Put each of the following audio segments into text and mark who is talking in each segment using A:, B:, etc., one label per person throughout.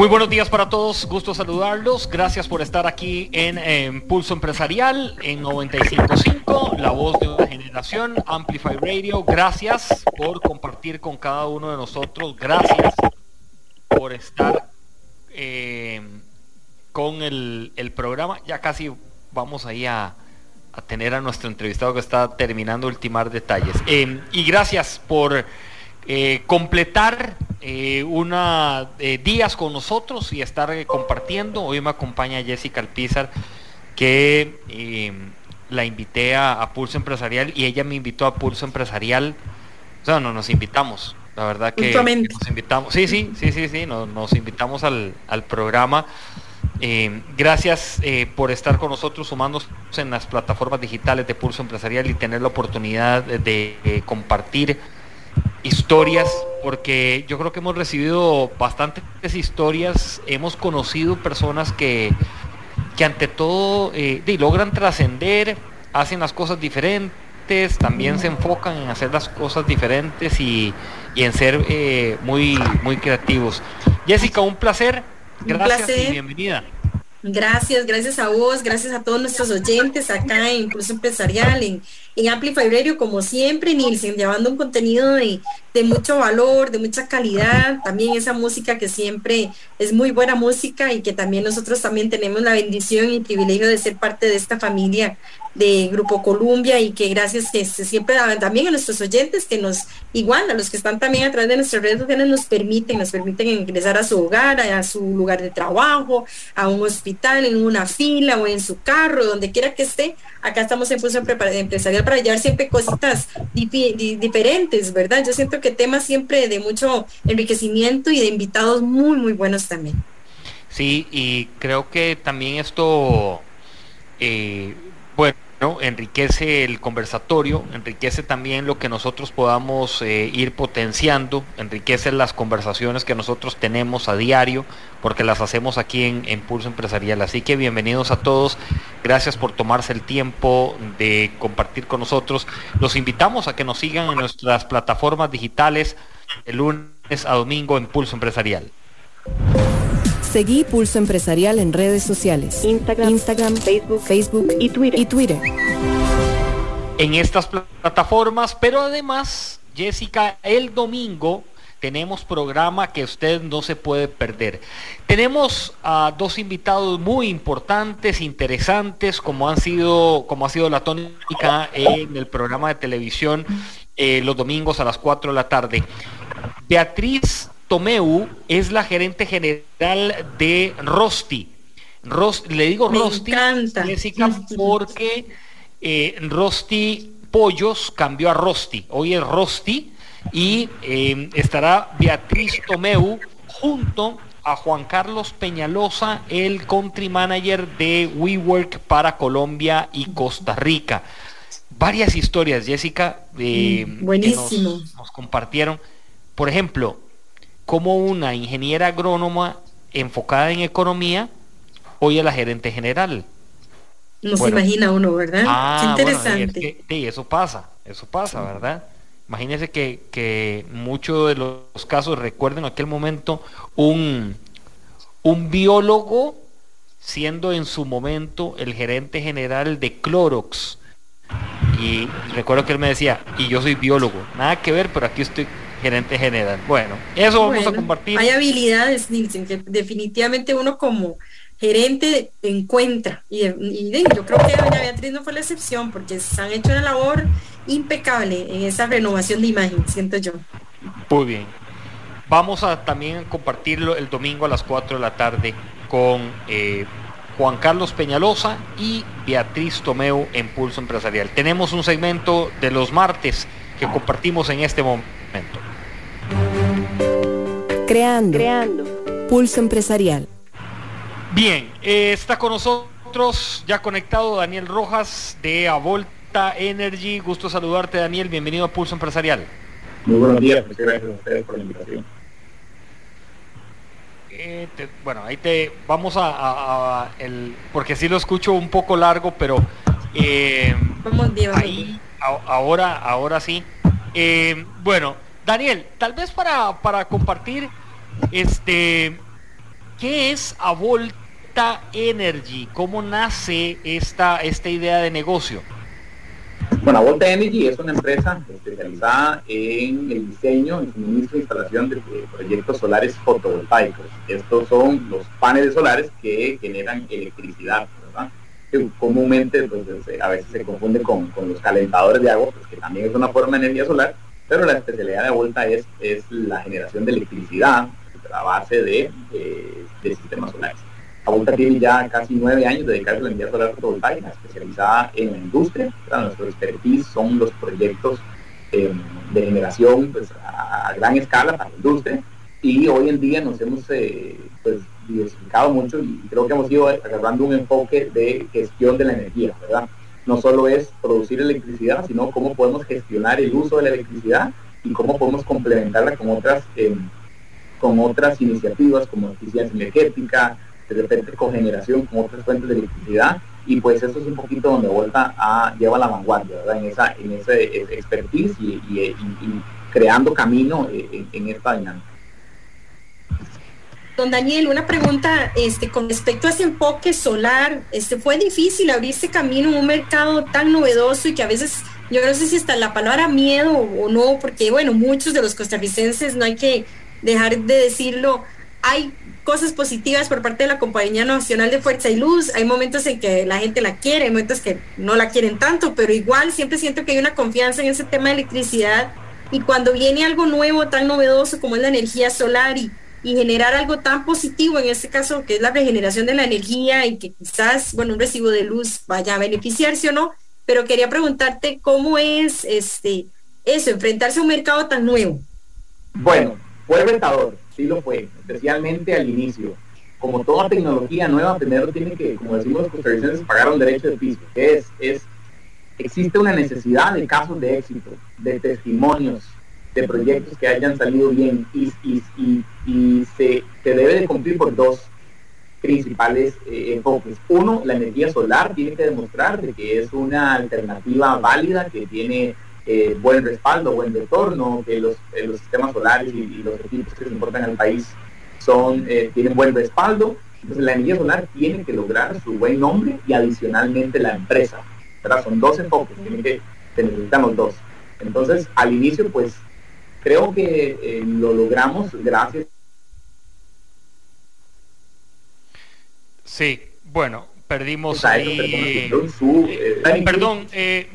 A: Muy buenos días para todos, gusto saludarlos. Gracias por estar aquí en, Pulso Empresarial en 955, la voz de una generación, Amplify Radio. Gracias por compartir con cada uno de nosotros. Gracias por estar eh, con el, programa. Ya casi vamos ahí a, tener a nuestro entrevistado que está terminando de ultimar detalles. Eh, y gracias por eh, completar eh, una eh, días con nosotros y estar compartiendo. Hoy me acompaña Jessica Alpizar, que la invité a, Pulso Empresarial y ella me invitó a Pulso Empresarial. O sea, no nos invitamos. La verdad que, nos invitamos. Sí, sí, sí, sí, sí, nos, invitamos al, programa. gracias por estar con nosotros, sumándose en las plataformas digitales de Pulso Empresarial y tener la oportunidad de compartir historias, porque yo creo que hemos recibido bastantes historias, hemos conocido personas que, que ante todo eh, logran trascender, hacen las cosas diferentes, también se enfocan en hacer las cosas diferentes y, en ser eh, muy, muy creativos. Jessica, un placer. Gracias y bienvenida.
B: Gracias, gracias a vos, gracias a todos nuestros oyentes acá en Impulso Empresarial, en, en Amplify Radio, como siempre, Nielsen, llevando un contenido de, de, mucho valor, de mucha calidad, también esa música que siempre es muy buena música y que también nosotros también tenemos la bendición y privilegio de ser parte de esta familia de Grupo Columbia y que gracias que siempre también a nuestros oyentes que nos igual a los que están también a través de nuestras redes sociales nos permiten nos permiten ingresar a su hogar a, su lugar de trabajo a un hospital en una fila o en su carro donde quiera que esté. Acá estamos en Pulso Empresarial para llevar siempre cositas diferentes verdad yo siento que temas siempre de mucho enriquecimiento y de invitados muy muy buenos también.
A: Sí y creo que también esto eh, bueno, enriquece el conversatorio, enriquece también lo que nosotros podamos eh, ir potenciando, enriquece las conversaciones que nosotros tenemos a diario, porque las hacemos aquí en, en, Pulso Empresarial. Así que bienvenidos a todos, gracias por tomarse el tiempo de compartir con nosotros. Los invitamos a que nos sigan en nuestras plataformas digitales el lunes a domingo en Pulso Empresarial.
C: Seguí Pulso Empresarial en redes sociales. Instagram, Instagram Facebook, Facebook y Twitter. y Twitter.
A: En estas plataformas, pero además, Jessica, el domingo tenemos programa que usted no se puede perder. Tenemos a dos invitados muy importantes, interesantes, como han sido, como ha sido la tónica en el programa de televisión eh, los domingos a las 4 de la tarde. Beatriz Tomeu es la gerente general de Rosti. le digo Rosti, Jessica, porque eh, Rosti Pollos cambió a Rosti. Hoy es Rosti y eh, estará Beatriz Tomeu junto a Juan Carlos Peñalosa, el country manager de WeWork para Colombia y Costa Rica. Varias historias, Jessica, eh,
B: mm, buenísimo.
A: nos compartieron. Por ejemplo, como una ingeniera agrónoma enfocada en economía hoy es la gerente general.
B: No se imagina uno, ¿verdad?
A: Ah, interesante. sí, eso pasa, eso pasa, ¿verdad? Imagínense que, que muchos de los casos, recuerden aquel momento, un, un biólogo siendo en su momento el gerente general de Clorox. Y recuerdo que él me decía, y yo soy biólogo, nada que ver, pero aquí estoy gerente general. Bueno, eso vamos a compartir.
B: Hay habilidades, Nielsen, que definitivamente uno como gerente encuentra. Y, yo creo que doña Beatriz no fue la excepción, porque se han hecho una labor impecable en esa renovación de imagen, siento yo.
A: Muy bien. Vamos a también compartirlo el domingo a las 4 de la tarde con eh, Juan Carlos Peñalosa y Beatriz Tomeo en Pulso Empresarial. Tenemos un segmento de los martes que compartimos en este momento.
C: Creando. Creando. Pulso empresarial.
A: Bien, eh, está con nosotros ya conectado Daniel Rojas de Avolta Energy. Gusto saludarte Daniel, bienvenido a Pulso Empresarial.
D: Muy buenos días, gracias a ustedes por la invitación.
A: Eh, bueno, ahí te vamos a, el, porque sí lo escucho un poco largo, pero eh, ahí, ahora, ahora sí. Eh, bueno, Daniel, tal vez para, para compartir, este, ¿qué es Avolta Energy? ¿Cómo nace esta, esta idea de negocio?
D: Bueno, Volta Energy es una empresa especializada en el diseño y suministro e instalación de proyectos solares fotovoltaicos. Estos son los paneles solares que generan electricidad, ¿verdad? Que comúnmente pues, a veces se confunde con, los calentadores de agua, pues, que también es una forma de energía solar, pero la especialidad de Volta es, es la generación de electricidad a base de, de sistemas solares. Volta tiene ya casi nueve años de dedicarse a la energía solar fotovoltaica, especializada en la industria. Nuestro expertise son los proyectos eh, de generación pues, a, gran escala para la industria y hoy en día nos hemos eh, pues, diversificado mucho y creo que hemos ido agarrando un enfoque de gestión de la energía, ¿verdad? No solo es producir electricidad, sino cómo podemos gestionar el uso de la electricidad y cómo podemos complementarla con otras, eh, con otras iniciativas como eficiencia energética, de repente cogeneración con otras fuentes de electricidad y pues eso es un poquito donde vuelta a lleva la vanguardia ¿verdad? en esa en ese expertise y, creando camino en, en, esta dinámica
B: Don Daniel, una pregunta este, con respecto a ese enfoque solar. Este, ¿Fue difícil abrir ese camino en un mercado tan novedoso y que a veces, yo no sé si está la palabra miedo o no, porque bueno, muchos de los costarricenses, no hay que dejar de decirlo, hay cosas positivas por parte de la Compañía Nacional de Fuerza y Luz. Hay momentos en que la gente la quiere, hay momentos que no la quieren tanto, pero igual siempre siento que hay una confianza en ese tema de electricidad. Y cuando viene algo nuevo, tan novedoso como es la energía solar y, y generar algo tan positivo, en este caso que es la regeneración de la energía y que quizás, bueno, un recibo de luz vaya a beneficiarse o no, pero quería preguntarte cómo es este eso, enfrentarse a un mercado tan nuevo.
D: Bueno, fue rentador sí lo fue, especialmente al inicio. Como toda tecnología nueva, primero tiene que, como decimos los pagar un derecho de piso. Es, es, existe una necesidad de casos de éxito, de testimonios, de proyectos que hayan salido bien y, y, se, se, debe de cumplir por dos principales eh, enfoques. Uno, la energía solar tiene que demostrar de que es una alternativa válida, que tiene eh, buen respaldo, buen retorno, que los, eh, los sistemas solares y, los equipos que se importan al país son, eh, tienen buen respaldo. Entonces la energía solar tiene que lograr su buen nombre y adicionalmente la empresa. Son dos enfoques, tienen que, necesitamos dos. Entonces al inicio pues creo que lo logramos gracias.
A: Sí, bueno, perdimos ahí. perdón,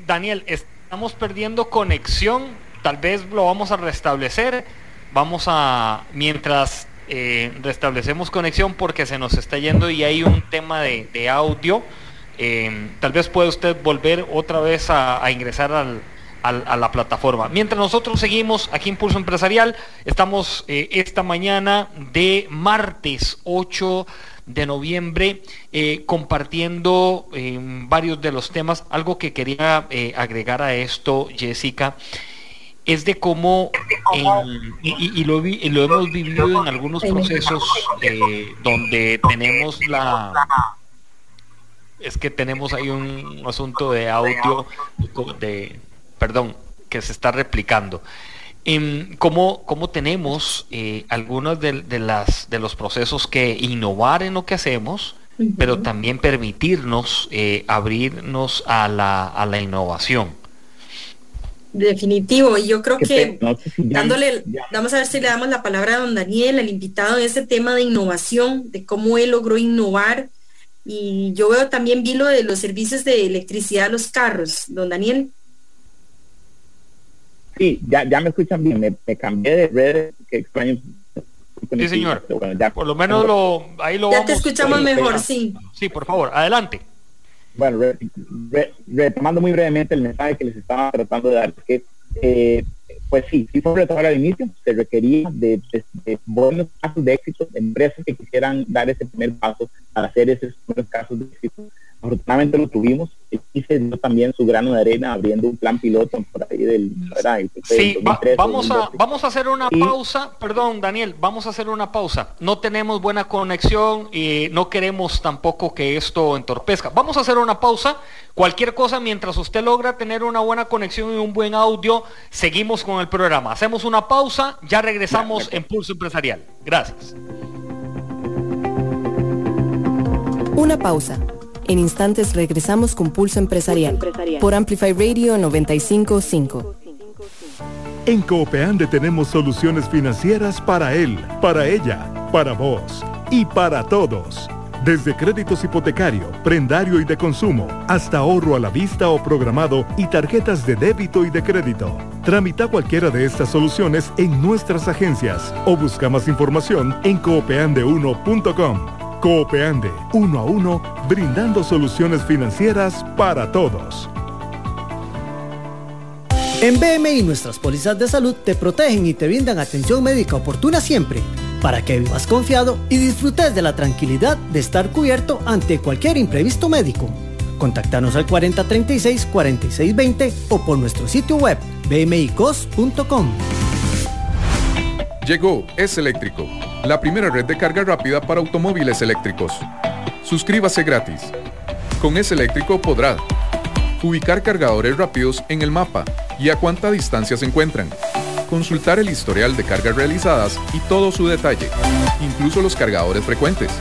A: Daniel, estamos perdiendo conexión, tal vez lo vamos a restablecer. Vamos a, mientras eh, restablecemos conexión porque se nos está yendo y hay un tema de, audio, eh, tal vez puede usted volver otra vez a, ingresar al, a la plataforma. Mientras nosotros seguimos aquí en Pulso Empresarial, estamos eh, esta mañana de martes 8 de noviembre eh, compartiendo eh, varios de los temas. Algo que quería eh, agregar a esto, Jessica, es de cómo, y, lo, lo, hemos vivido en algunos procesos donde tenemos la... Es que tenemos ahí un asunto de audio, de, perdón, que se está replicando. Em, ¿Cómo, cómo tenemos eh, algunos de, las, de los procesos que innovar en lo que hacemos, pero también permitirnos eh, abrirnos a la, a la innovación?
B: Definitivo, y yo creo que dándole, vamos a ver si le damos la palabra a don Daniel, el invitado en ese tema de innovación, de cómo él logró innovar. Y yo veo también vi lo de los servicios de electricidad a los carros. Don Daniel.
D: Sí, ya, ya me escuchan bien, me, cambié de red, que extraño.
A: Sí, señor. por lo menos lo, ahí lo
B: Ya te escuchamos mejor, sí.
A: Sí, por favor, adelante.
D: Bueno, retomando muy brevemente el mensaje que les estaba tratando de dar, que eh, pues sí, sí fue retomar al inicio, se requería de, buenos casos de éxito, de empresas que quisieran dar ese primer paso para hacer esos buenos casos de éxito afortunadamente lo tuvimos. Y se dio también su grano de arena abriendo un plan piloto por ahí del
A: sí vamos a vamos a hacer una pausa. Perdón Daniel vamos a hacer una pausa. No tenemos buena conexión y no queremos tampoco que esto entorpezca. Vamos a hacer una pausa. Cualquier cosa mientras usted logra tener una buena conexión y un buen audio seguimos con el programa. Hacemos una pausa ya regresamos en Pulso Empresarial. Gracias.
C: Una pausa. En instantes regresamos con Pulso Empresarial, por Amplify Radio 955.
E: En Coopeande tenemos soluciones financieras para él, para ella, para vos y para todos. Desde créditos hipotecario, prendario y de consumo, hasta ahorro a la vista o programado y tarjetas de débito y de crédito. Tramita cualquiera de estas soluciones en nuestras agencias o busca más información en coopeande1.com. Coopeande, uno a uno, brindando soluciones financieras para todos.
F: En BMI nuestras pólizas de salud te protegen y te brindan atención médica oportuna siempre, para que vivas confiado y disfrutes de la tranquilidad de estar cubierto ante cualquier imprevisto médico. Contactanos al 4036-4620 o por nuestro sitio web bmicos.com.
G: Llegó Es Eléctrico, la primera red de carga rápida para automóviles eléctricos. Suscríbase gratis. Con Es Eléctrico podrá ubicar cargadores rápidos en el mapa y a cuánta distancia se encuentran, consultar el historial de cargas realizadas y todo su detalle, incluso los cargadores frecuentes,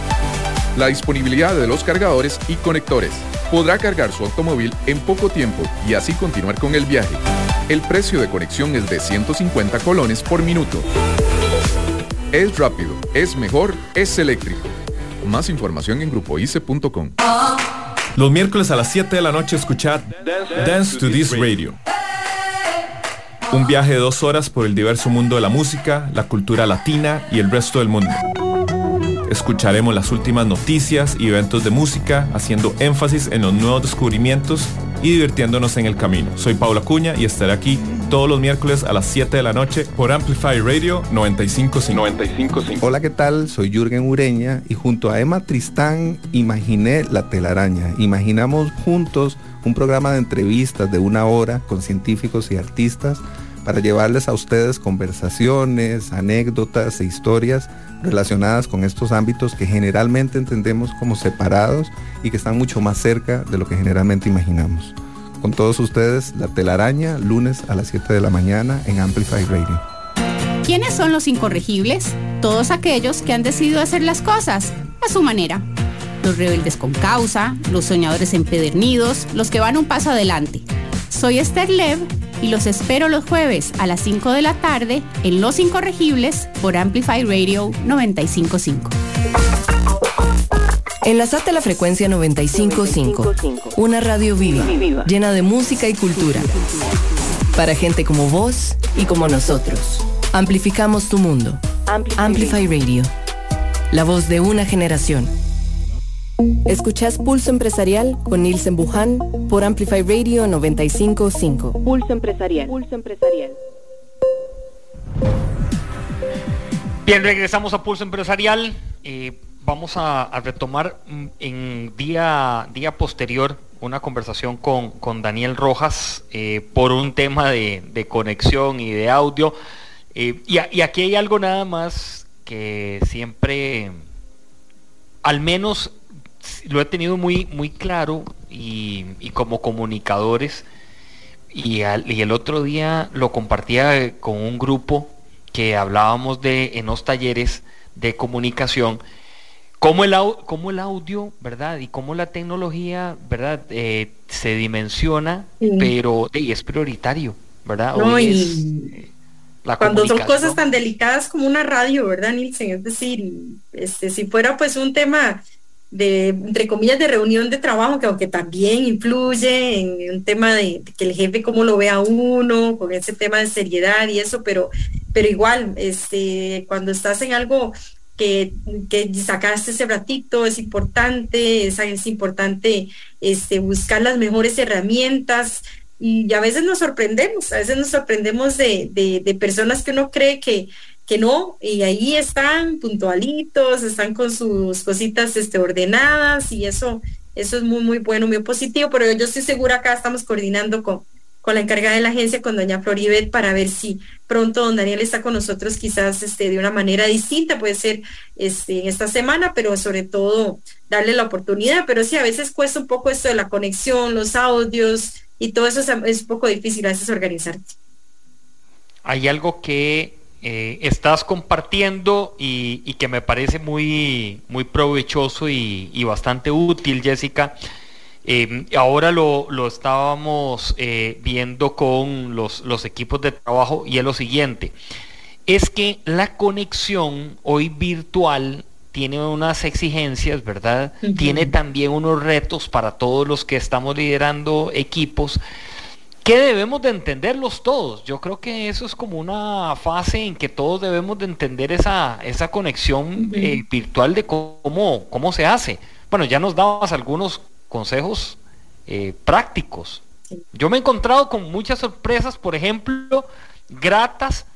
G: la disponibilidad de los cargadores y conectores. Podrá cargar su automóvil en poco tiempo y así continuar con el viaje. El precio de conexión es de 150 colones por minuto. Es rápido, es mejor, es eléctrico. Más información en grupoice.com.
H: Los miércoles a las 7 de la noche escuchad Dance to This Radio. Un viaje de dos horas por el diverso mundo de la música, la cultura latina y el resto del mundo. Escucharemos las últimas noticias y eventos de música, haciendo énfasis en los nuevos descubrimientos y divirtiéndonos en el camino. Soy Paula Cuña y estaré aquí todos los miércoles a las 7 de la noche por Amplify Radio 955.
I: Hola, ¿qué tal? Soy Jürgen Ureña y junto a Emma Tristán imaginé La telaraña. Imaginamos juntos un programa de entrevistas de una hora con científicos y artistas para llevarles a ustedes conversaciones, anécdotas e historias relacionadas con estos ámbitos que generalmente entendemos como separados y que están mucho más cerca de lo que generalmente imaginamos. Con todos ustedes, La Telaraña, lunes a las 7 de la mañana en Amplify Radio.
J: ¿Quiénes son los incorregibles? Todos aquellos que han decidido hacer las cosas a su manera. Los rebeldes con causa, los soñadores empedernidos, los que van un paso adelante. Soy Esther Lev y los espero los jueves a las 5 de la tarde en Los Incorregibles por Amplify Radio 955.
C: Enlazate a la frecuencia 955, una radio viva, llena de música y cultura. Para gente como vos y como nosotros. Amplificamos tu mundo. Amplify Radio. La voz de una generación. Escuchás Pulso Empresarial con Nielsen Buján por Amplify Radio 955. Pulso Empresarial. Pulso Empresarial.
A: Bien, regresamos a Pulso Empresarial. Eh, vamos a, retomar mm, en día, día posterior una conversación con, Daniel Rojas eh, por un tema de, conexión y de audio. Eh, y, aquí hay algo nada más que siempre, al menos lo he tenido muy, muy claro y, como comunicadores, y, y, el otro día lo compartía con un grupo que hablábamos de en los talleres de comunicación cómo el, cómo el audio, ¿verdad? Y cómo la tecnología, ¿verdad? Eh, se dimensiona, pero es prioritario, ¿verdad?
B: Eh, cuando son cosas tan delicadas como una radio, ¿verdad, Nielsen? Es decir, este, si fuera pues un tema de, entre comillas, de reunión de trabajo, que aunque también influye en un tema de, que el jefe cómo lo ve a uno, con ese tema de seriedad y eso, pero, pero igual, este, cuando estás en algo que, que, sacaste ese ratito, es importante, es, importante este, buscar las mejores herramientas y a veces nos sorprendemos, a veces nos sorprendemos de, de, personas que uno cree que, que no, y ahí están puntualitos, están con sus cositas este, ordenadas y eso, eso es muy, muy bueno, muy positivo, pero yo estoy segura acá estamos coordinando con, con la encargada de la agencia, con doña Floribet, para ver si pronto don Daniel está con nosotros quizás este, de una manera distinta, puede ser este, en esta semana, pero sobre todo darle la oportunidad. Pero sí, a veces cuesta un poco esto de la conexión, los audios y todo eso es, un poco difícil a veces organizarte.
A: Hay algo que eh, estás compartiendo y, que me parece muy, muy provechoso y, bastante útil, Jessica. Eh, ahora lo, estábamos eh, viendo con los, los equipos de trabajo y es lo siguiente, es que la conexión hoy virtual tiene unas exigencias, ¿verdad? Tiene también unos retos para todos los que estamos liderando equipos que debemos de entenderlos todos. Yo creo que eso es como una fase en que todos debemos de entender esa, esa conexión eh, virtual de cómo, cómo se hace. Bueno, ya nos dabas algunos consejos eh, prácticos. Yo me he encontrado con muchas sorpresas, por ejemplo, gratas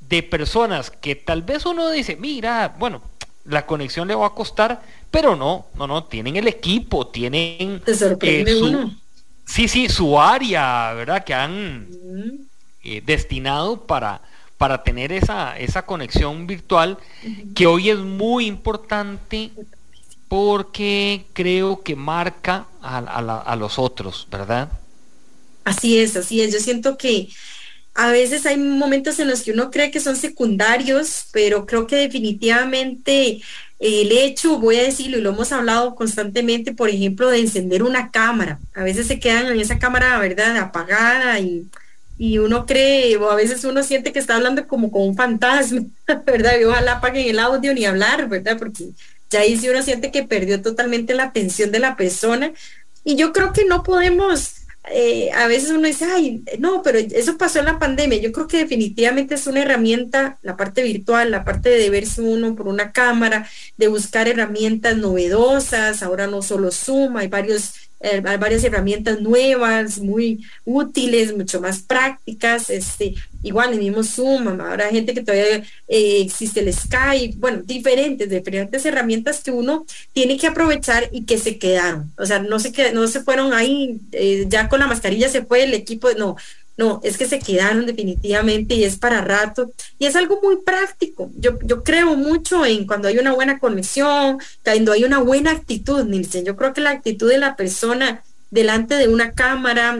A: de personas que tal vez uno dice, mira, bueno, la conexión le va a costar, pero no, no, no, tienen el equipo, tienen
B: eh, uno
A: Sí, sí, su área, ¿verdad? Que han eh, destinado para, para tener esa, esa conexión virtual, que hoy es muy importante porque creo que marca a, a los otros, ¿verdad?
B: Así es, así es. Yo siento que a veces hay momentos en los que uno cree que son secundarios, pero creo que definitivamente el hecho, voy a decirlo, y lo hemos hablado constantemente, por ejemplo, de encender una cámara. A veces se quedan en esa cámara, ¿verdad?, apagada y, uno cree, o a veces uno siente que está hablando como con un fantasma, ¿verdad? Y ojalá apaguen el audio ni hablar, ¿verdad? Porque ya ahí sí uno siente que perdió totalmente la atención de la persona. Y yo creo que no podemos eh, a veces uno dice, ay, no, pero eso pasó en la pandemia. Yo creo que definitivamente es una herramienta, la parte virtual, la parte de verse uno por una cámara, de buscar herramientas novedosas. Ahora no solo Zoom, hay varios eh, varias herramientas nuevas, muy útiles, mucho más prácticas, este, igual el mismo Zoom, ahora gente que todavía eh, existe el Skype, bueno, diferentes, diferentes herramientas que uno tiene que aprovechar y que se quedaron, o sea, no se, no se fueron ahí, eh, ya con la mascarilla se fue el equipo, no, no, es que se quedaron definitivamente y es para rato. Y es algo muy práctico. Yo, yo creo mucho en cuando hay una buena conexión, cuando hay una buena actitud, Nilsen. Yo creo que la actitud de la persona delante de una cámara,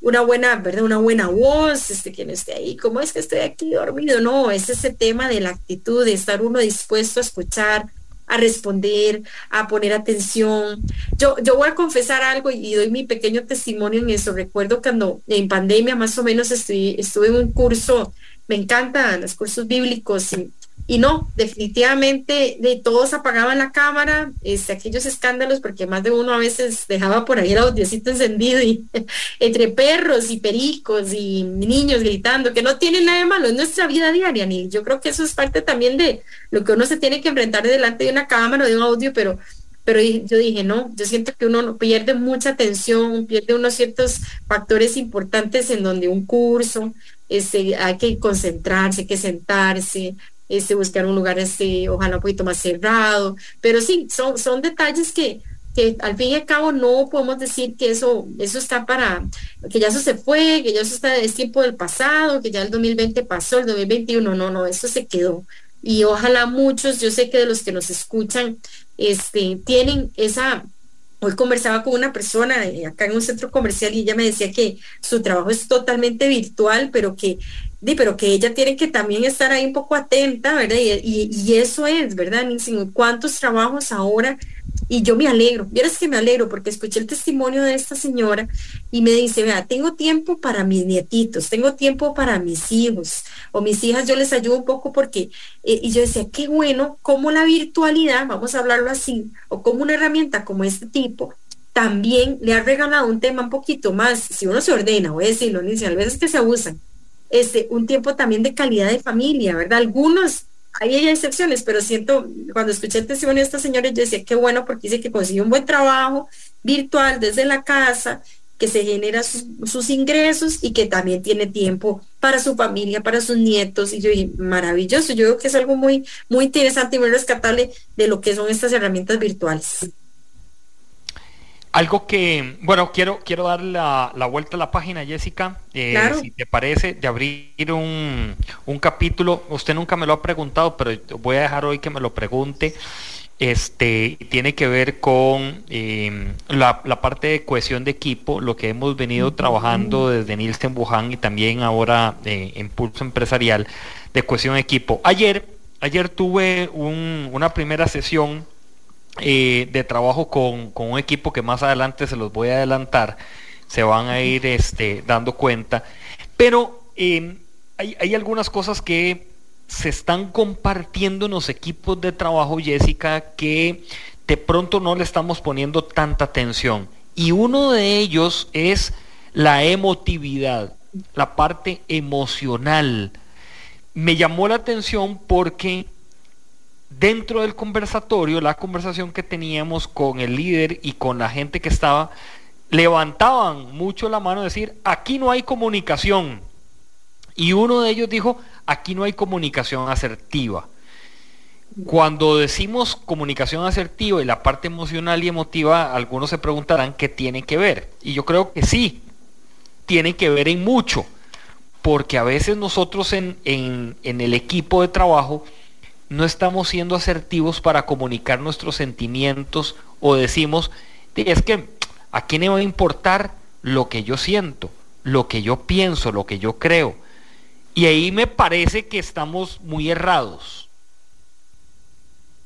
B: una buena, ¿verdad? Una buena voz, este, que no esté ahí, ¿cómo es que estoy aquí dormido? No, es ese tema de la actitud, de estar uno dispuesto a escuchar, a responder, a poner atención. Yo, yo voy a confesar algo y doy mi pequeño testimonio en eso. Recuerdo cuando en pandemia más o menos estuve, estuve en un curso, me encantan los cursos bíblicos y y no, definitivamente de todos apagaban la cámara, este, aquellos escándalos, porque más de uno a veces dejaba por ahí el audiocito encendido y entre perros y pericos y niños gritando, que no tiene nada de malo, en nuestra vida diaria, ni yo creo que eso es parte también de lo que uno se tiene que enfrentar delante de una cámara o de un audio, pero pero yo dije, no, yo siento que uno pierde mucha atención, pierde unos ciertos factores importantes en donde un curso, este, hay que concentrarse, hay que sentarse, este, buscar un lugar, este, ojalá un poquito más cerrado, pero sí, son, son detalles que, que al fin y al cabo no podemos decir que eso, eso está para, que ya eso se fue, que ya eso está, es tiempo del pasado, que ya el 2020 pasó, el 2021, no, no, eso se quedó. Y ojalá muchos, yo sé que de los que nos escuchan, este, tienen esa, Hoy conversaba con una persona eh, acá en un centro comercial y ella me decía que su trabajo es totalmente virtual, pero que pero que ella tiene que también estar ahí un poco atenta, ¿verdad? Y, eso es, ¿verdad? ¿Cuántos trabajos ahora? Y yo me alegro, vieras que me alegro porque escuché el testimonio de esta señora y me dice, vea, tengo tiempo para mis nietitos, tengo tiempo para mis hijos o mis hijas, yo les ayudo un poco porque, eh, y yo decía, qué bueno, como la virtualidad, vamos a hablarlo así, o como una herramienta como este tipo, también le ha regalado un tema un poquito más, si uno se ordena, voy a decirlo, ni a veces que se abusan, este, un tiempo también de calidad de familia, ¿verdad? Algunos, hay excepciones, pero siento, cuando escuché el testimonio de esta señora, yo decía, qué bueno, porque dice que consiguió un buen trabajo virtual desde la casa, que se genera sus, ingresos y que también tiene tiempo para su familia, para sus nietos. Y yo dije, maravilloso, yo creo que es algo muy, muy interesante y muy rescatable de lo que son estas herramientas virtuales.
A: Algo que, bueno, quiero, quiero dar la, vuelta a la página, Jessica, eh, si te parece, de abrir un, capítulo. Usted nunca me lo ha preguntado, pero voy a dejar hoy que me lo pregunte. este, tiene que ver con em, la, parte de cohesión de equipo, lo que hemos venido trabajando desde Nielsen Wuhan y también ahora eh, en Pulso Empresarial de cohesión de equipo. Ayer, ayer tuve una primera sesión de trabajo con, un equipo que más adelante se los voy a adelantar, se van a ir este, dando cuenta, pero em, hay, hay algunas cosas que se están compartiendo en los equipos de trabajo, Jessica, que de pronto no le estamos poniendo tanta atención. Y uno de ellos es la emotividad, la parte emocional. Me llamó la atención porque dentro del conversatorio, la conversación que teníamos con el líder y con la gente que estaba, levantaban mucho la mano, decir, aquí no hay comunicación. Y uno de ellos dijo, aquí no hay comunicación asertiva. Cuando decimos comunicación asertiva y la parte emocional y emotiva, algunos se preguntarán qué tiene que ver. Y yo creo que sí, tiene que ver en mucho, porque a veces nosotros en, en, el equipo de trabajo no estamos siendo asertivos para comunicar nuestros sentimientos o decimos, es que a quién le va a importar lo que yo siento, lo que yo pienso, lo que yo creo y ahí me parece que estamos muy errados.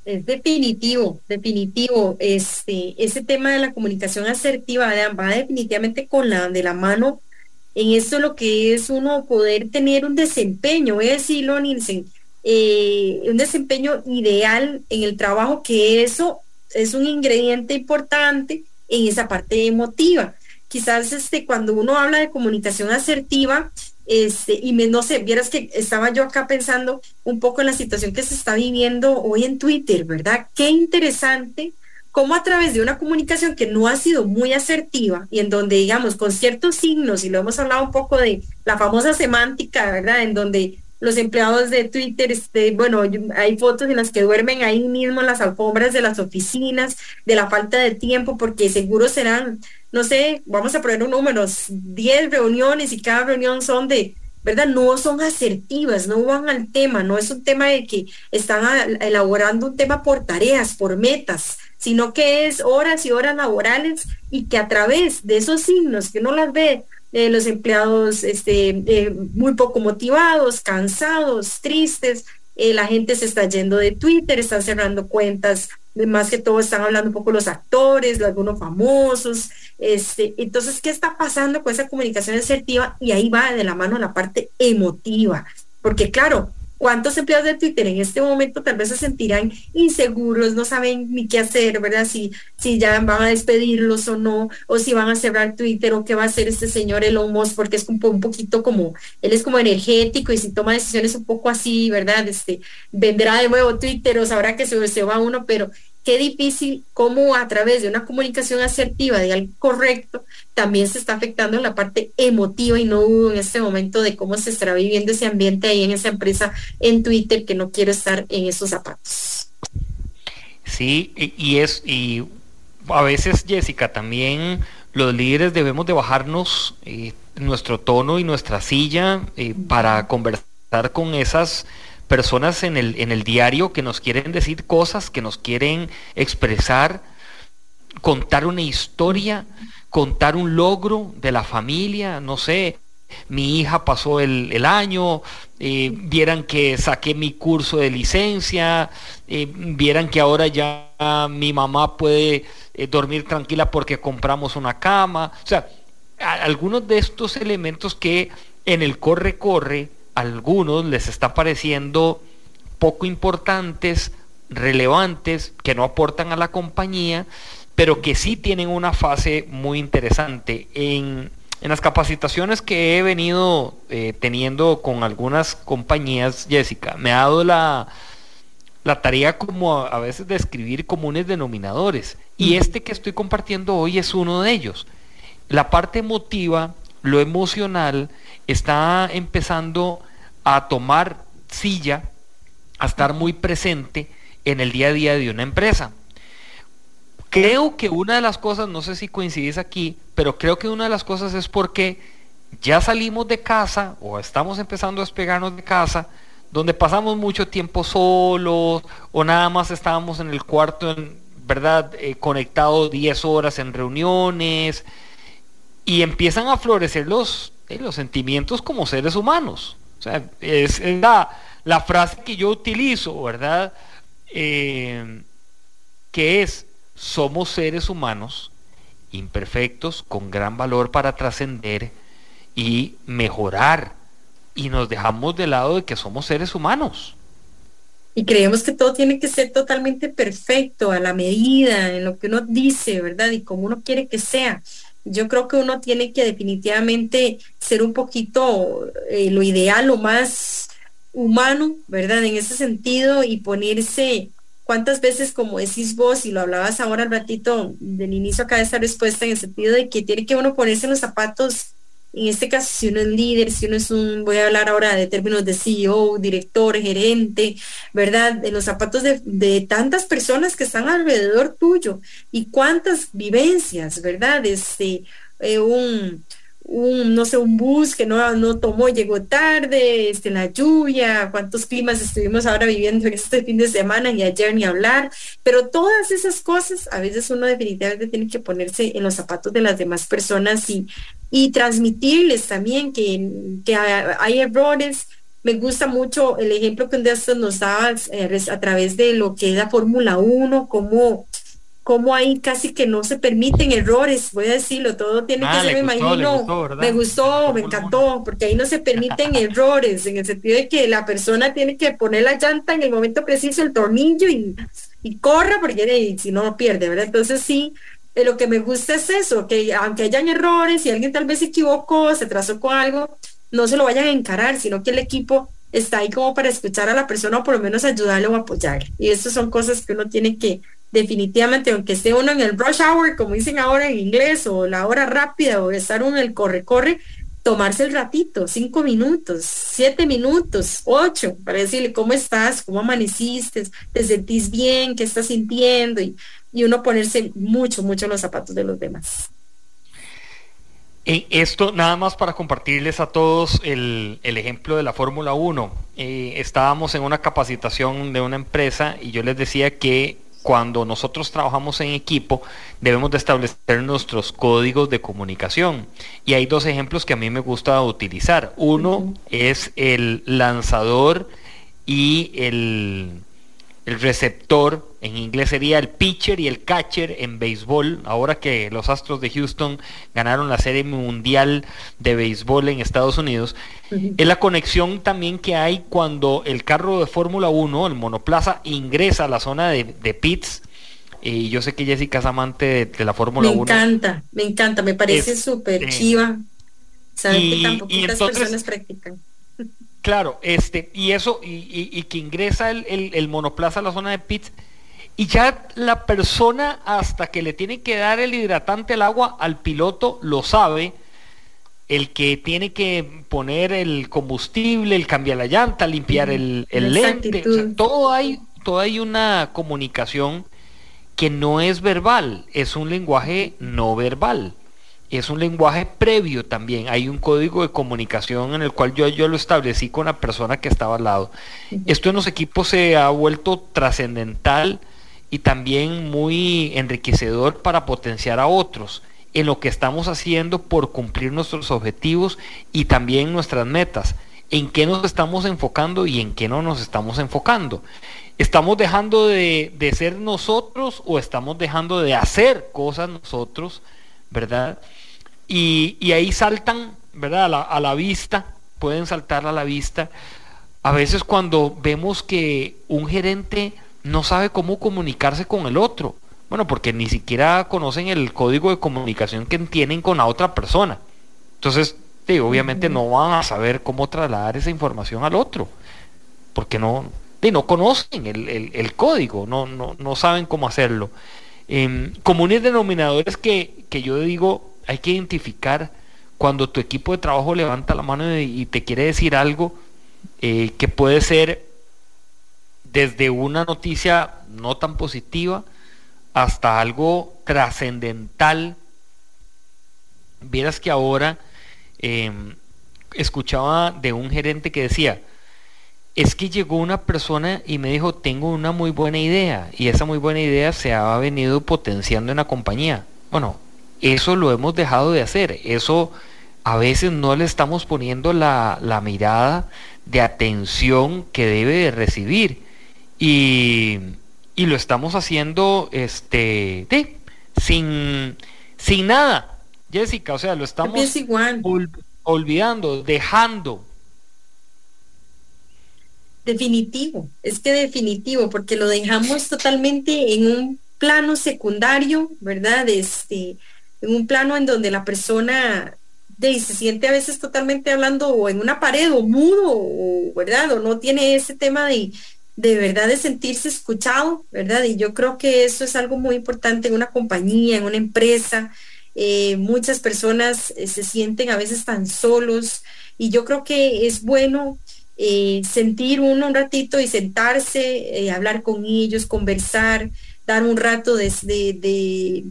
B: Es definitivo, definitivo. Este, ese tema de la comunicación asertiva va definitivamente con la de la mano en esto lo que es uno poder tener un desempeño, voy a decirlo, Nielsen, eh, un desempeño ideal en el trabajo, que eso es un ingrediente importante en esa parte emotiva. Quizás este, cuando uno habla de comunicación asertiva, este, y me, no sé, vieras que estaba yo acá pensando un poco en la situación que se está viviendo hoy en Twitter, ¿verdad? Qué interesante cómo a través de una comunicación que no ha sido muy asertiva y en donde, digamos, con ciertos signos, y lo hemos hablado un poco de la famosa semántica, ¿verdad? En donde los empleados de Twitter, este, bueno, hay fotos en las que duermen ahí mismo en las alfombras de las oficinas, de la falta de tiempo, porque seguro serán, no sé, vamos a poner un número, 10 reuniones y cada reunión son de, ¿verdad? No son asertivas, no van al tema, no es un tema de que están elaborando un tema por tareas, por metas, sino que es horas y horas laborales y que a través de esos signos que uno las ve eh, los empleados este, eh, muy poco motivados, cansados, tristes, eh, la gente se está yendo de Twitter, están cerrando cuentas, más que todo están hablando un poco los actores, algunos famosos, este, entonces, ¿qué está pasando con esa comunicación asertiva? Y ahí va de la mano la parte emotiva, porque claro, ¿Cuántos empleados de Twitter en este momento tal vez se sentirán inseguros, no saben ni qué hacer, ¿verdad? Si, si ya van a despedirlos o no, o si van a cerrar Twitter o qué va a hacer este señor Elon Musk, porque es un, un poquito como, él es como energético y si toma decisiones un poco así, ¿verdad? Este, vendrá de nuevo Twitter o sabrá que se, se va uno, pero qué difícil cómo a través de una comunicación asertiva, de algo correcto, también se está afectando en la parte emotiva y no dudo en este momento de cómo se estará viviendo ese ambiente ahí en esa empresa en Twitter que no quiero estar en esos zapatos.
A: Sí, y es, y a veces Jessica, también los líderes debemos de bajarnos eh, nuestro tono y nuestra silla eh, para conversar con esas personas en el, en el diario que nos quieren decir cosas, que nos quieren expresar, contar una historia, contar un logro de la familia, no sé, mi hija pasó el, año, eh, vieran que saqué mi curso de licencia, eh, vieran que ahora ya mi mamá puede eh, dormir tranquila porque compramos una cama. O sea, algunos de estos elementos que en el corre-corre algunos les está pareciendo poco importantes, relevantes, que no aportan a la compañía, pero que sí tienen una fase muy interesante. En, las capacitaciones que he venido eh, teniendo con algunas compañías, Jessica, me ha dado la, la tarea como a, veces de escribir comunes denominadores. Y este que estoy compartiendo hoy es uno de ellos. La parte emotiva, lo emocional, está empezando a tomar silla, a estar muy presente en el día a día de una empresa. Creo que una de las cosas, no sé si coincidís aquí, pero creo que una de las cosas es porque ya salimos de casa o estamos empezando a despegarnos de casa, donde pasamos mucho tiempo solos o nada más estábamos en el cuarto, en, ¿verdad? Eh, conectados 10 horas en reuniones y empiezan a florecer los, eh, los sentimientos como seres humanos. O sea, es, la, la, frase que yo utilizo, ¿verdad? Eh, que es, somos seres humanos imperfectos, con gran valor para trascender y mejorar. Y nos dejamos de lado de que somos seres humanos.
B: Y creemos que todo tiene que ser totalmente perfecto, a la medida, en lo que uno dice, ¿verdad? Y como uno quiere que sea. Yo creo que uno tiene que definitivamente ser un poquito eh, lo ideal, lo más humano, ¿verdad? En ese sentido y ponerse ¿Cuántas veces, como decís vos, y lo hablabas ahora al ratito del inicio acá de esa respuesta, en el sentido de que tiene que uno ponerse en los zapatos, en este caso, si uno es líder, si uno es un, voy a hablar ahora de términos de CEO, director, gerente, ¿verdad? En los zapatos de, tantas personas que están alrededor tuyo y cuántas vivencias, ¿verdad? Este, eh, un, un, no sé, un bus que no, no tomó, llegó tarde, este, la lluvia, cuántos climas estuvimos ahora viviendo en este fin de semana y ayer ni hablar, pero todas esas cosas, a veces uno definitivamente tiene que ponerse en los zapatos de las demás personas y, y transmitirles también que, que hay errores. Me gusta mucho el ejemplo que un día nos dabas eh, a través de lo que es la Fórmula 1, cómo cómo ahí casi que no se permiten errores, voy a decirlo, todo tiene que ah, ser, me imagino, me gustó, me encantó, porque ahí no se permiten errores, en el sentido de que la persona tiene que poner la llanta en el momento preciso, el tornillo y, y corra, porque si no pierde, ¿verdad? Entonces sí, eh, lo que me gusta es eso, que aunque hayan errores y alguien tal vez se equivocó, se trazó con algo, no se lo vayan a encarar, sino que el equipo está ahí como para escuchar a la persona o por lo menos ayudarle o apoyar. Y eso son cosas que uno tiene que definitivamente, aunque esté uno en el rush hour, como dicen ahora en inglés, o la hora rápida, o estar uno en el corre-corre, tomarse el ratito, cinco minutos, siete minutos, ocho, para decirle cómo estás, cómo amaneciste, te sentís bien, qué estás sintiendo, y, uno ponerse mucho, mucho los zapatos de los demás.
A: Esto, nada más para compartirles a todos el, ejemplo de la Fórmula 1. Eh, estábamos en una capacitación de una empresa y yo les decía que cuando nosotros trabajamos en equipo, debemos de establecer nuestros códigos de comunicación. Y hay dos ejemplos que a mí me gusta utilizar. Uno es el lanzador y el, el receptor, en inglés sería el pitcher y el catcher en béisbol, ahora que los Astros de Houston ganaron la Serie Mundial de Béisbol en Estados Unidos, es la conexión también que hay cuando el carro de Fórmula 1, el monoplaza, ingresa a la zona de, pits. Y yo sé que Jessica es amante de, la Fórmula 1.
B: Me encanta, me encanta, me parece súper chiva. Que tan personas practican.
A: Claro, este, y eso, y, que ingresa el, monoplaza a la zona de pits, y ya la persona hasta que le tiene que dar el hidratante al agua al piloto lo sabe, el que tiene que poner el combustible, el cambiar la llanta, limpiar el, lente, todo hay, todo hay una comunicación que no es verbal, es un lenguaje no verbal es un lenguaje previo también. Hay un código de comunicación en el cual yo, yo lo establecí con la persona que estaba al lado. Esto en los equipos se ha vuelto trascendental y también muy enriquecedor para potenciar a otros en lo que estamos haciendo por cumplir nuestros objetivos y también nuestras metas. En qué nos estamos enfocando y en qué no nos estamos enfocando. ¿Estamos dejando de, de ser nosotros o estamos dejando de hacer cosas nosotros? ¿Verdad? Y, ahí saltan, ¿verdad? A la, vista, pueden saltar a la vista. A veces cuando vemos que un gerente no sabe cómo comunicarse con el otro. Bueno, porque ni siquiera conocen el código de comunicación que tienen con la otra persona. Entonces, obviamente no van a saber cómo trasladar esa información al otro. Porque no, no conocen el, código, no, no, no, saben cómo hacerlo. Eh, comunes denominadores que, que yo digo, hay que identificar cuando tu equipo de trabajo levanta la mano y te quiere decir algo eh, que puede ser desde una noticia no tan positiva hasta algo trascendental. Vieras que ahora em, escuchaba de un gerente que decía, es que llegó una persona y me dijo, tengo una muy buena idea y esa muy buena idea se ha venido potenciando en la compañía. Bueno, eso lo hemos dejado de hacer, eso a veces no le estamos poniendo la, mirada de atención que debe de recibir. Y, lo estamos haciendo este, sin, sin nada, Jessica, o sea, lo estamos olvidando, dejando
B: Definitivo, es que definitivo, porque lo dejamos totalmente en un plano secundario, ¿verdad? Este, en un plano en donde la persona de, se siente a veces totalmente hablando o en una pared o mudo, ¿verdad? O no tiene ese tema de, de verdad de sentirse escuchado, ¿verdad? Y yo creo que eso es algo muy importante en una compañía, en una empresa. Eh, muchas personas eh, se sienten a veces tan solos y yo creo que es bueno eh, sentir uno un ratito y sentarse, eh, hablar con ellos, conversar, dar un rato de, de,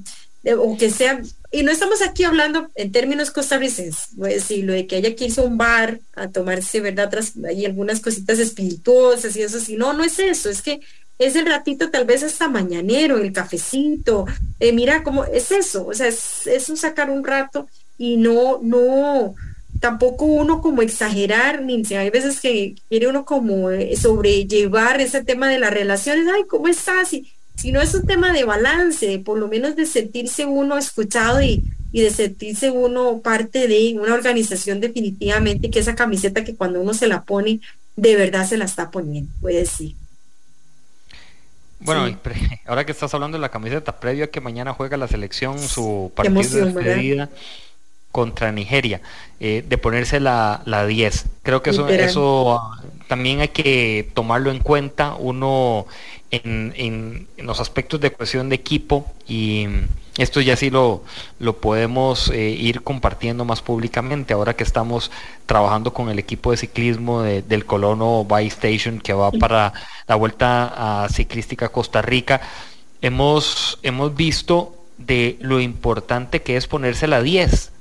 B: o que sea, y no estamos aquí hablando en términos costarricenses, voy a decirlo, de que haya que irse a un bar a tomarse, ¿verdad? hay algunas cositas espirituosas y eso, sí, no, no es eso, es que es el ratito tal vez hasta mañanero, el cafecito, eh, mira cómo es eso, o sea, es, es un sacar un rato y no, no, tampoco uno como exagerar, ni hay veces que quiere uno como eh, sobrellevar ese tema de las relaciones, ay, ¿cómo estás? Y, si no es un tema de balance, por lo menos de sentirse uno escuchado y, de sentirse uno parte de una organización definitivamente, que esa camiseta que cuando uno se la pone, de verdad se la está poniendo, puede decir.
A: Bueno, ahora que estás hablando de la camiseta, previo a que mañana juega la selección su partido de despedida, contra Nigeria, eh, de ponerse la, la 10. Creo que eso, eso también hay que tomarlo en cuenta uno en, en, los aspectos de cohesión de equipo y esto ya sí lo, lo podemos eh, ir compartiendo más públicamente ahora que estamos trabajando con el equipo de ciclismo del Colono By Station que va para la vuelta a ciclística Costa Rica. Hemos, hemos visto de lo importante que es ponerse la 10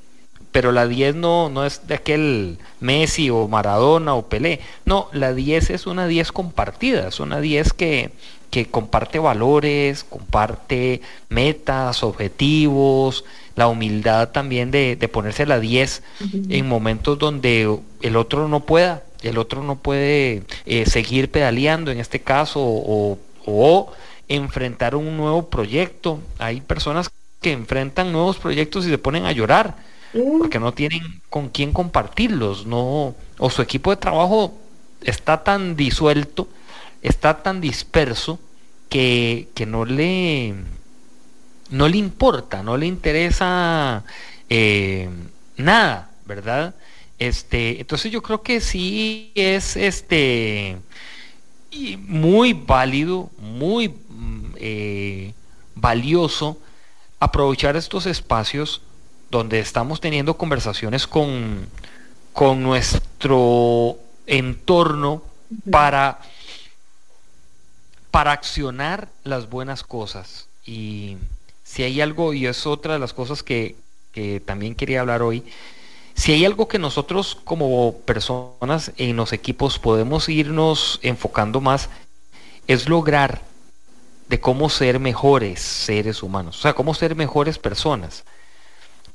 A: pero la 10 no, no es de aquel Messi o Maradona o Pelé. No, la 10 es una 10 compartida, es una 10 que, que comparte valores, comparte metas, objetivos, la humildad también de, ponerse la 10 en momentos donde el otro no pueda, el otro no puede eh, seguir pedaleando en este caso o, o enfrentar un nuevo proyecto. Hay personas que enfrentan nuevos proyectos y se ponen a llorar porque no tienen con quién compartirlos, no, o su equipo de trabajo está tan disuelto, está tan disperso que, no le no le importa, no le interesa eh, nada, ¿verdad? Este, entonces yo creo que sí es este muy válido, muy mm, eh, valioso aprovechar estos espacios donde estamos teniendo conversaciones con, con nuestro entorno para, para accionar las buenas cosas. Y si hay algo, y es otra de las cosas que, que también quería hablar hoy, si hay algo que nosotros como personas en los equipos podemos irnos enfocando más, es lograr de cómo ser mejores seres humanos, o sea, cómo ser mejores personas.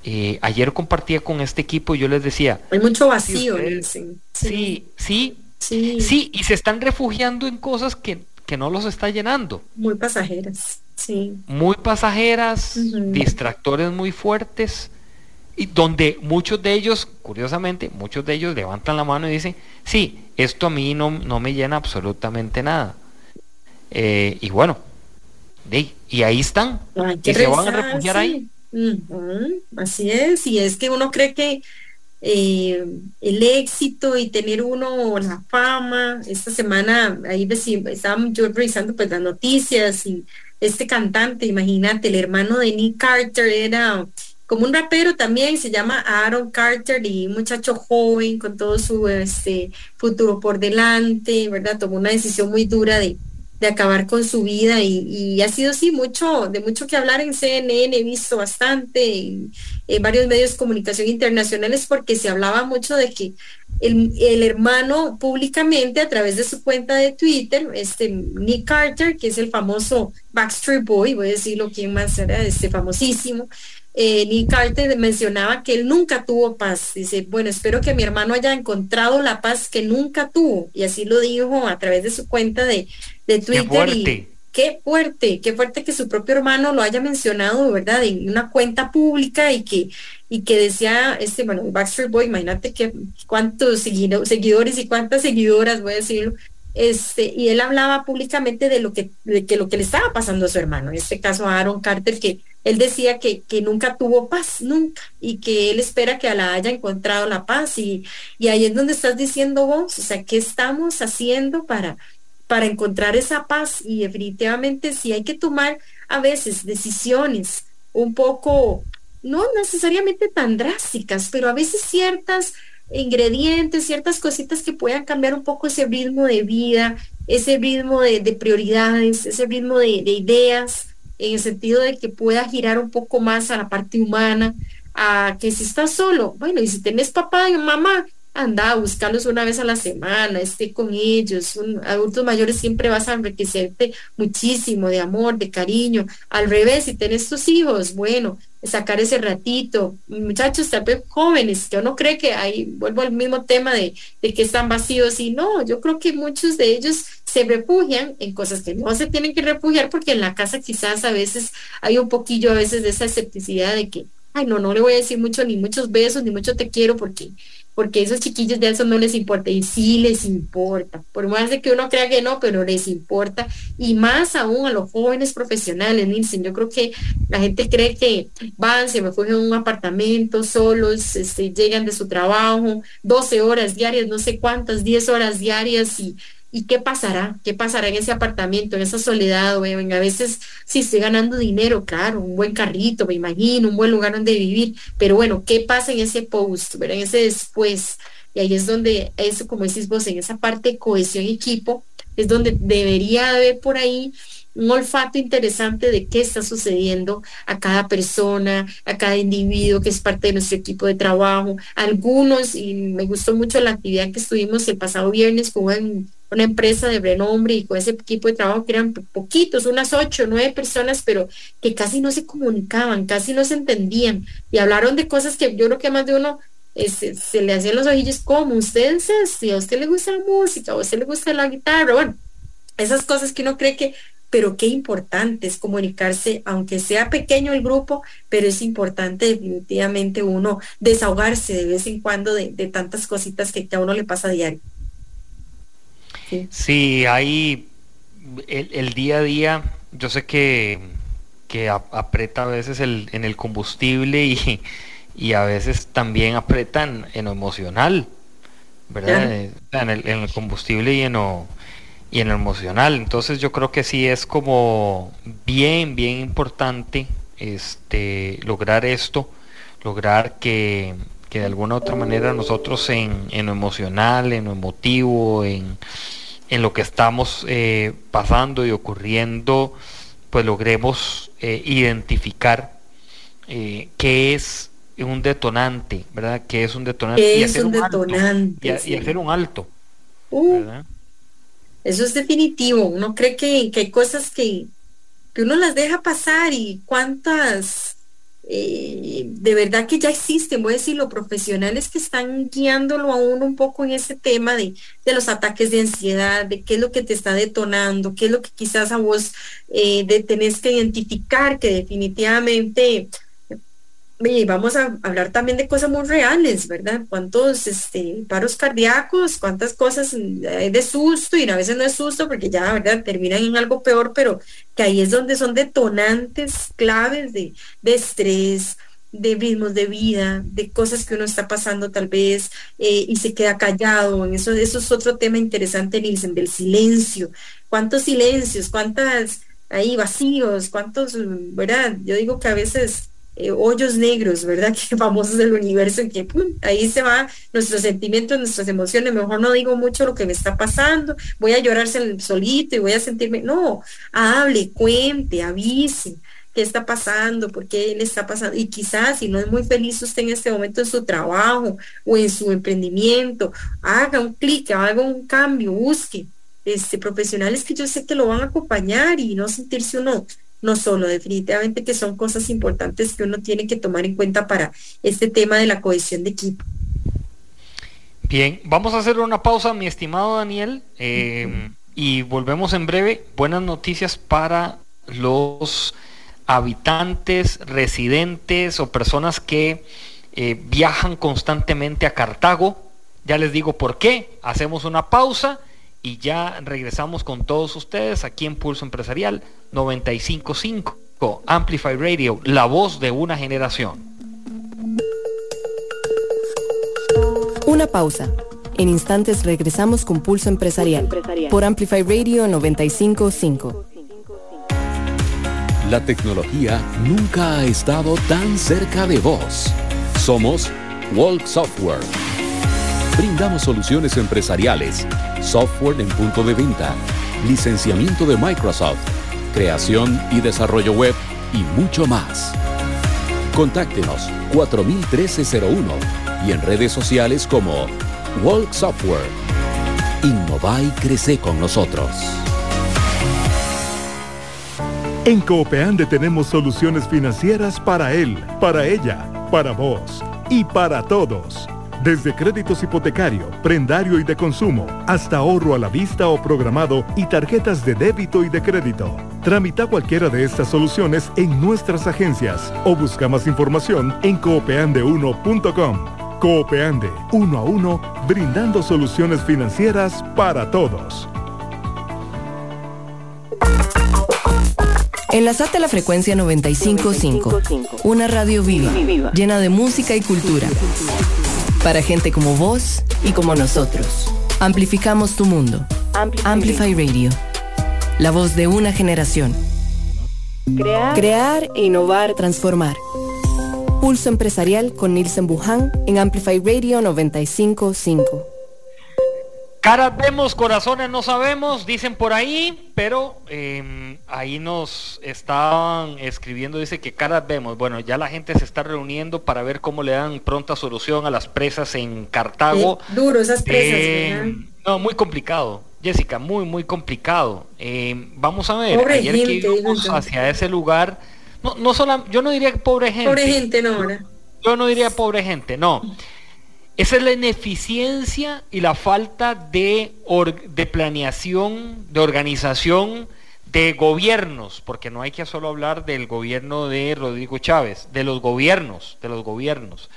A: Eh, ayer compartía con este equipo y yo les decía...
B: Hay mucho vacío,
A: sí, sí, sí, sí, y se están refugiando en cosas que, no los está llenando.
B: Muy pasajeras, sí.
A: Muy pasajeras, distractores muy fuertes, y donde muchos de ellos, curiosamente, muchos de ellos levantan la mano y dicen, sí, esto a mí no, no me llena absolutamente nada. Eh, y bueno, y ahí están, y se van a refugiar ahí
B: así es, y es que uno cree que eh, el éxito y tener uno la fama, esta semana ahí estaba yo revisando pues las noticias y este cantante, imagínate, el hermano de Nick Carter era como un rapero también, se llama Aaron Carter y un muchacho joven con todo su este, futuro por delante, ¿verdad? Tomó una decisión muy dura de, de acabar con su vida y, ha sido sí mucho, de mucho que hablar en CNN, he visto bastante en, varios medios de comunicación internacionales porque se hablaba mucho de que el, el, hermano públicamente a través de su cuenta de Twitter, este Nick Carter, que es el famoso Backstreet Boy, voy a decirlo quién más era, este famosísimo, eh, Nick Carter mencionaba que él nunca tuvo paz. Dice, bueno, espero que mi hermano haya encontrado la paz que nunca tuvo. Y así lo dijo a través de su cuenta de, de Twitter. Y qué fuerte, qué fuerte que su propio hermano lo haya mencionado, ¿verdad? En una cuenta pública y que, y que decía, este, bueno, Backstreet Boy, imagínate que cuántos seguidores y cuántas seguidoras, voy a decirlo, este, y él hablaba públicamente de lo que, de que lo que le estaba pasando a su hermano, en este caso a Aaron Carter, que él decía que, que nunca tuvo paz, nunca, y que él espera que la haya encontrado la paz, y, y ahí es donde estás diciendo vos, o sea, ¿qué estamos haciendo para, para encontrar esa paz? Y definitivamente si hay que tomar a veces decisiones un poco, no necesariamente tan drásticas, pero a veces ciertas ingredientes, ciertas cositas que puedan cambiar un poco ese ritmo de vida, ese ritmo de, prioridades, ese ritmo de, de, ideas, en el sentido de que pueda girar un poco más a la parte humana, a que si estás solo, bueno, y si tenés papá y mamá, anda a buscarlos una vez a la semana, esté con ellos. adultos mayores siempre vas a enriquecerte muchísimo de amor, de cariño. Al revés, si tenés tus hijos, bueno, sacar ese ratito. Muchachos, tal vez jóvenes, yo no creo que ahí vuelvo al mismo tema de, de que están vacíos y no, yo creo que muchos de ellos se refugian en cosas que no se tienen que refugiar porque en la casa quizás a veces hay un poquillo a veces de esa escepticidad de que, ay, no, no le voy a decir mucho, ni muchos besos, ni mucho te quiero porque porque esos chiquillos de eso no les importa y sí les importa, por más de que uno crea que no, pero les importa y más aún a los jóvenes profesionales, Nielsen, yo creo que la gente cree que van, se me fueron un apartamento solos, este, llegan de su trabajo, 12 horas diarias, no sé cuántas, 10 horas diarias y ¿Y qué pasará? ¿Qué pasará en ese apartamento, en esa soledad? a veces si estoy ganando dinero, claro, un buen carrito, me imagino, un buen lugar donde vivir, pero bueno, ¿qué pasa en ese post, en ese después? Y ahí es donde, eso como decís vos, en esa parte de cohesión equipo, es donde debería haber por ahí un olfato interesante de qué está sucediendo a cada persona, a cada individuo que es parte de nuestro equipo de trabajo. Algunos, y me gustó mucho la actividad que estuvimos el pasado viernes con una empresa de renombre y con ese equipo de trabajo que eran poquitos, unas ocho, nueve personas, pero que casi no se comunicaban, casi no se entendían. Y hablaron de cosas que yo creo que más de uno este, se le hacían los ojillos como usted si a usted le gusta la música, a usted le gusta la guitarra, bueno, esas cosas que uno cree que pero qué importante es comunicarse, aunque sea pequeño el grupo, pero es importante definitivamente uno desahogarse de vez en cuando de, tantas cositas que, a uno le pasa a diario.
A: Sí, hay el, día a día, yo sé que, que aprieta a veces el, en el combustible y, y a veces también apretan en lo emocional, ¿verdad? Eh, en el, en el combustible y en lo y en lo emocional. Entonces yo creo que sí es como bien, bien importante este, lograr esto, lograr que, que de alguna u otra manera nosotros en, en lo emocional, en lo emotivo, en, en lo que estamos eh, pasando y ocurriendo, pues logremos eh, identificar eh, qué es un detonante, ¿verdad? ¿Qué es un detonante?
B: y hacer un, detonante.
A: y, hacer un alto.
B: Uh. Eso es definitivo. Uno cree que, hay cosas que, uno las deja pasar y cuántas eh, de verdad que ya existen, voy a decirlo, profesionales que están guiándolo a uno un poco en ese tema de, los ataques de ansiedad, de qué es lo que te está detonando, qué es lo que quizás a vos eh, de tenés que identificar, que definitivamente vamos a hablar también de cosas muy reales, ¿verdad? ¿Cuántos este, paros cardíacos, cuántas cosas de susto y a veces no es susto porque ya, ¿verdad? Terminan en algo peor, pero que ahí es donde son detonantes claves de, estrés, de ritmos de vida, de cosas que uno está pasando tal vez eh, y se queda callado. Eso, eso es otro tema interesante, Nielsen, del silencio. ¿Cuántos silencios? ¿Cuántas ahí vacíos? ¿Cuántos, verdad? Yo digo que a veces eh, hoyos negros, ¿verdad? Que famosos del universo, en que ahí se va nuestros sentimientos, nuestras emociones, mejor no digo mucho lo que me está pasando, voy a llorarse solito y voy a sentirme, no, hable, cuente, avise, qué está pasando, por qué le está pasando. Y quizás si no es muy feliz usted en este momento en su trabajo o en su emprendimiento, haga un clic, haga un cambio, busque este, profesionales que yo sé que lo van a acompañar y no sentirse uno no solo, definitivamente que son cosas importantes que uno tiene que tomar en cuenta para este tema de la cohesión de equipo.
A: Bien, vamos a hacer una pausa, mi estimado Daniel, eh, y volvemos en breve. Buenas noticias para los habitantes, residentes o personas que eh, viajan constantemente a Cartago. Ya les digo por qué. Hacemos una pausa y ya regresamos con todos ustedes aquí en Pulso Empresarial 955 Amplify Radio, la voz de una generación.
C: Una pausa. En instantes regresamos con Pulso Empresarial, por Amplify Radio 955.
K: La tecnología nunca ha estado tan cerca de vos. Somos Walk Software. Brindamos soluciones empresariales, software en punto de venta, licenciamiento de Microsoft, creación y desarrollo web y mucho más. Contáctenos 401301 y en redes sociales como Walk Software. Innova y crece con nosotros.
E: En Coopeande tenemos soluciones financieras para él, para ella, para vos y para todos. Desde créditos hipotecario, prendario y de consumo, hasta ahorro a la vista o programado y tarjetas de débito y de crédito. Tramita cualquiera de estas soluciones en nuestras agencias o busca más información en coopeande1.com. Coopeande, uno a uno, brindando soluciones financieras para todos.
C: Enlazate a la frecuencia 955, una radio viva, llena de música y cultura. Para gente como vos y como nosotros. Amplificamos tu mundo. Amplify Radio. La voz de una generación. Crear, Crear innovar, transformar. Pulso Empresarial con Nielsen Buján en Amplify Radio 955.
A: Caras vemos, corazones no sabemos, dicen por ahí, pero em, ahí nos estaban escribiendo, dice que caras vemos. Bueno, ya la gente se está reuniendo para ver cómo le dan pronta solución a las presas en Cartago.
B: duro esas presas. Eh,
A: no, muy complicado. Jessica, muy, muy complicado. Em, vamos a ver, ayer que íbamos hacia ese lugar, no, no solo, yo no diría que pobre gente.
B: Pobre gente, no,
A: Yo no diría pobre gente, no. Esa es la ineficiencia y la falta de, de planeación, de organización de gobiernos, porque no hay que solo hablar del gobierno de Rodrigo Chávez, de los gobiernos, de los gobiernos.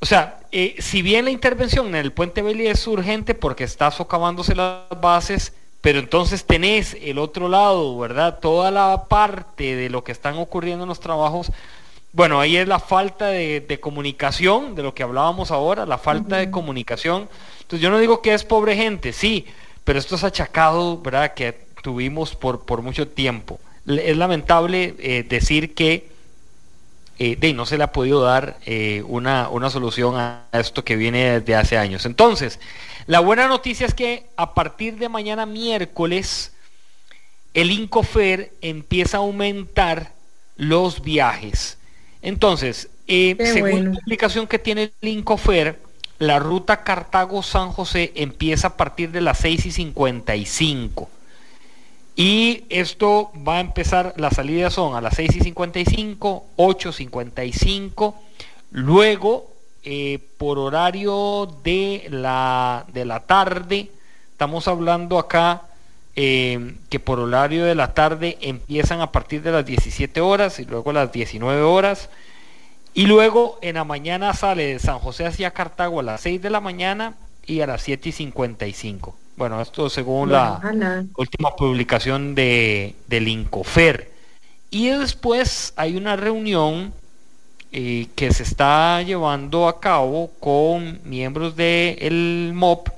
A: O sea, eh, si bien la intervención en el puente Belli es urgente porque está socavándose las bases, pero entonces tenés el otro lado, ¿verdad? Toda la parte de lo que están ocurriendo en los trabajos bueno, ahí es la falta de, comunicación, de lo que hablábamos ahora, la falta de comunicación. Entonces yo no digo que es pobre gente, sí, pero esto es achacado, ¿verdad? Que tuvimos por, por mucho tiempo. Es lamentable eh, decir que eh, de, no se le ha podido dar eh, una, una solución a esto que viene desde hace años. Entonces, la buena noticia es que a partir de mañana miércoles, el INCOFER empieza a aumentar los viajes. Entonces, eh, según la explicación que tiene el Incofer, la ruta Cartago-San José empieza a partir de las 6 y 55. Y esto va a empezar, las salidas son a las 6 y 55, 8 55, luego eh, por horario de la, de la tarde, estamos hablando acá eh, que por horario de la tarde empiezan a partir de las 17 horas y luego las 19 horas. Y luego en la mañana sale de San José hacia Cartago a las 6 de la mañana y a las 7 y 55. Bueno, esto según la última publicación de, del Incofer. Y después hay una reunión eh, que se está llevando a cabo con miembros del MOP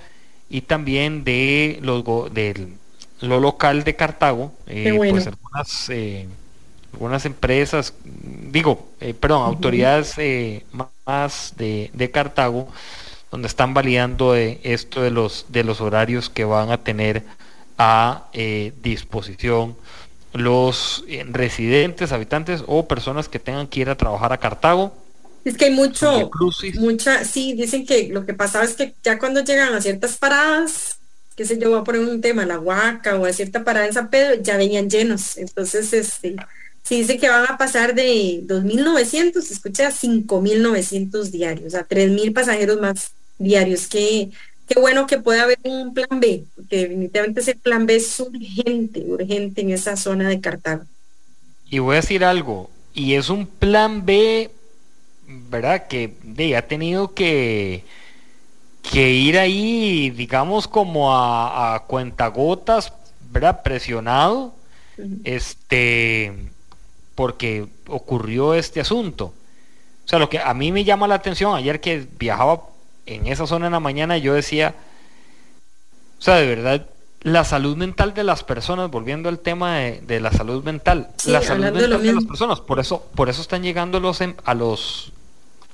A: y también de los del lo local de Cartago, eh, pues algunas, eh, algunas empresas, digo, eh, perdón, autoridades más de, de, Cartago, donde están validando esto de los, de los horarios que van a tener a disposición los eh, residentes, habitantes o personas que tengan que ir a trabajar a Cartago.
B: Es que hay mucho, mucha, sí, dicen que lo que pasaba es que ya cuando llegan a ciertas paradas, qué sé yo, voy a poner un tema, la Huaca o a cierta parada en San Pedro, ya venían llenos. Entonces, este, sí dice que van a pasar de 2.900, escucha, a 5.900 diarios, sea, 3.000 pasajeros más diarios. Qué, qué bueno que pueda haber un plan B, porque definitivamente ese plan B es urgente, urgente en esa zona de Cartago.
A: Y voy a decir algo, y es un plan B, ¿verdad? Que de, ha tenido que que ir ahí, digamos, como a, a cuentagotas, ¿verdad? Presionado, este, porque ocurrió este asunto. O sea, lo que a mí me llama la atención, ayer que viajaba en esa zona en la mañana, yo decía, o sea, de verdad, la salud mental de las personas, volviendo al tema de, la salud mental, la salud mental de, las personas, por eso, por eso están llegando los, em, a los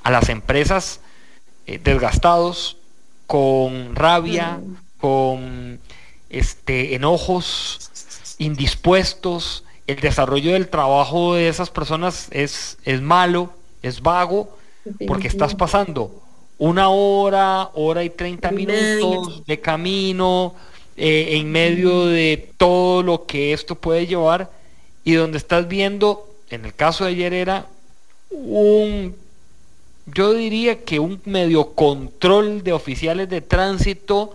A: a las empresas eh, desgastados, con rabia, con este, enojos, indispuestos. El desarrollo del trabajo de esas personas es, es malo, es vago, porque estás pasando una hora, hora y treinta minutos de camino eh, en medio de todo lo que esto puede llevar. Y donde estás viendo, en el caso de ayer era un yo diría que un medio control de oficiales de tránsito.